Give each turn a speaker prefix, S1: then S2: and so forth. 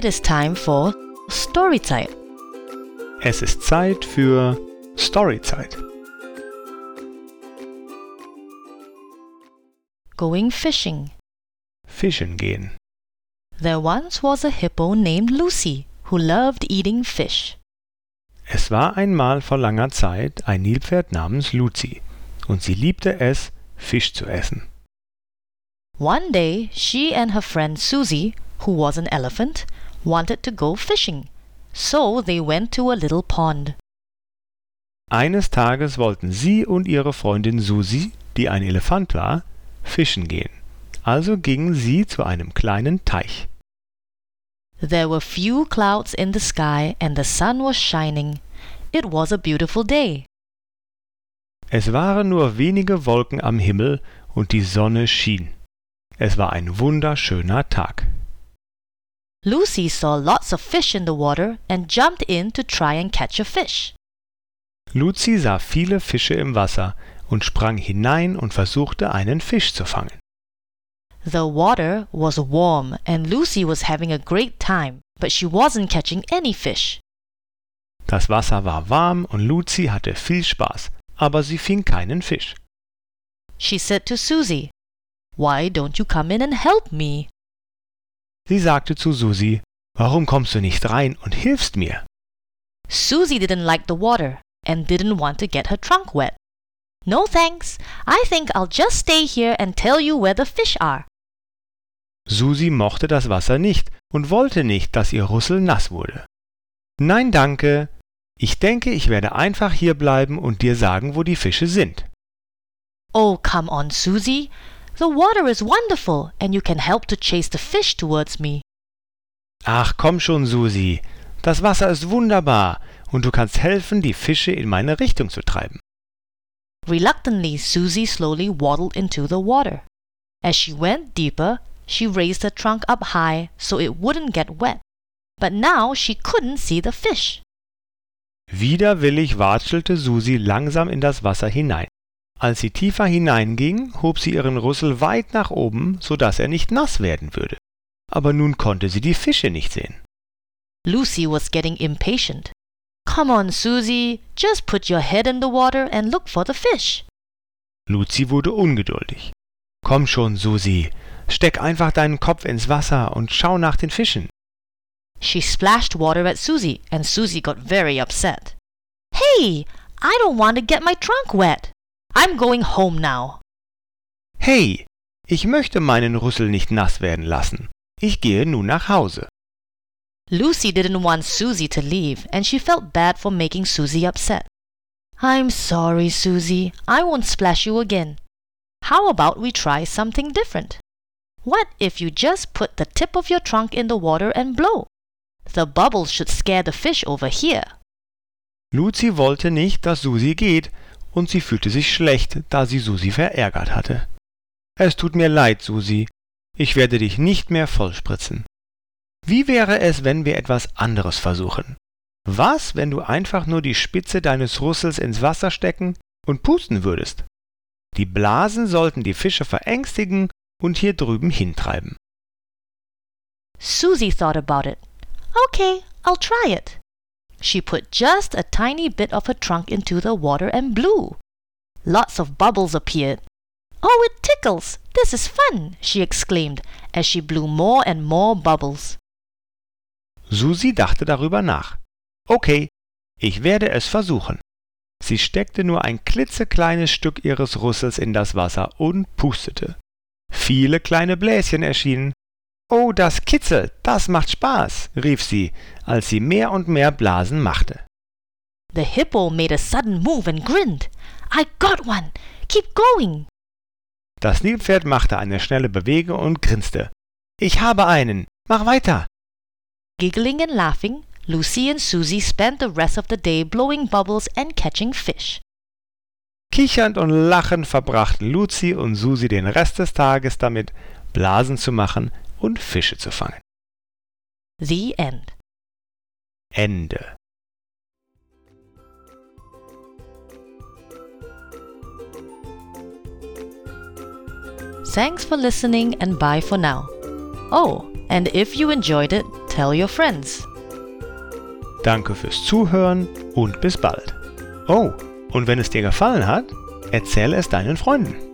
S1: It is time for Storyzeit.
S2: Es ist Zeit für Storyzeit.
S1: Going fishing.
S2: Fischen gehen.
S1: There once was a hippo named Lucy who loved eating fish.
S2: Es war einmal vor langer Zeit ein Nilpferd namens Luzi und sie liebte es, Fisch zu essen.
S1: One day, she and her friend Susie, who was an elephant, wanted to go fishing. So they went to a little pond.
S2: Eines Tages wollten sie und ihre Freundin Susi, die ein Elefant war, fischen gehen. Also gingen sie zu einem kleinen Teich.
S1: There were few clouds in the sky and the sun was shining. It was a beautiful day.
S2: Es waren nur wenige Wolken am Himmel und die Sonne schien. Es war ein wunderschöner Tag.
S1: Lucy saw lots of fish in the water and jumped in to try and catch a fish.
S2: Luzi sah viele Fische im Wasser und sprang hinein und versuchte einen Fisch zu fangen.
S1: The water was warm and Lucy was having a great time, but she wasn't catching any fish.
S2: Das Wasser war warm und Luzi hatte viel Spaß, aber sie fing keinen Fisch.
S1: She said to Susie, Why don't you come in and help me?
S2: Sie sagte zu Susi, Warum kommst du nicht rein und hilfst mir?
S1: Susie didn't like the water and didn't want to get her trunk wet. No thanks. I think I'll just stay here and tell you where the fish are.
S2: Susi mochte das Wasser nicht und wollte nicht, dass ihr Rüssel nass wurde. Nein, danke. Ich denke, ich werde einfach hier bleiben und dir sagen, wo die Fische sind.
S1: Oh, come on, Susie. The water is wonderful and you can help to chase the fish towards me.
S2: Ach, komm schon, Susi. Das Wasser ist wunderbar und du kannst helfen, die Fische in meine Richtung zu treiben.
S1: Reluctantly, Susie slowly waddled into the water. As she went deeper, she raised her trunk up high so it wouldn't get wet. But now she couldn't see the fish.
S2: Widerwillig watschelte Susi langsam in das Wasser hinein. Als sie tiefer hineinging, hob sie ihren Rüssel weit nach oben, so dass er nicht nass werden würde. Aber nun konnte sie die Fische nicht sehen.
S1: Lucy was getting impatient. Come on, Susie, just put your head in the water and look for the fish.
S2: Luzi wurde ungeduldig. Komm schon, Susi, steck einfach deinen Kopf ins Wasser und schau nach den Fischen.
S1: She splashed water at Susie, and Susie got very upset. Hey, I don't want to get my trunk wet. I'm going home now.
S2: Hey, ich möchte meinen Rüssel nicht nass werden lassen. Ich gehe nun nach Hause.
S1: Lucy didn't want Susie to leave, and she felt bad for making Susie upset. I'm sorry, Susie. I won't splash you again. How about we try something different? What if you just put the tip of your trunk in the water and blow? The bubbles should scare the fish over here.
S2: Luzi wollte nicht, dass Susi geht, und sie fühlte sich schlecht, da sie Susi verärgert hatte. Es tut mir leid, Susi. Ich werde dich nicht mehr vollspritzen. Wie wäre es, wenn wir etwas anderes versuchen? Was, wenn du einfach nur die Spitze deines Rüssels ins Wasser stecken und pusten würdest? Die Blasen sollten die Fische verängstigen und hier drüben hintreiben.
S1: Susie thought about it. Okay, I'll try it. She put just a tiny bit of her trunk into the water and blew. Lots of bubbles appeared. Oh, it tickles! This is fun! she exclaimed as she blew more and more bubbles.
S2: Susi dachte darüber nach. Okay, ich werde es versuchen. Sie steckte nur ein klitzekleines Stück ihres Rüssels in das Wasser und pustete. Viele kleine Bläschen erschienen. Oh, das kitzelt, das macht Spaß, rief sie, als sie mehr und mehr Blasen machte.
S1: The hippo made a sudden move and grinned. I got one! Keep going!
S2: Das Nilpferd machte eine schnelle Bewegung und grinste. Ich habe einen! Mach weiter!
S1: Giggling and laughing, Lucy and Susie spent the rest of the day blowing bubbles and catching fish.
S2: Kichernd und lachend verbrachten Luzi und Susi den Rest des Tages damit, Blasen zu machen und Fische zu fangen.
S1: The end.
S2: Ende.
S1: Thanks for listening and bye for now. Oh, and if you enjoyed it, tell your friends.
S2: Danke fürs Zuhören und bis bald. Oh, und wenn es dir gefallen hat, erzähle es deinen Freunden.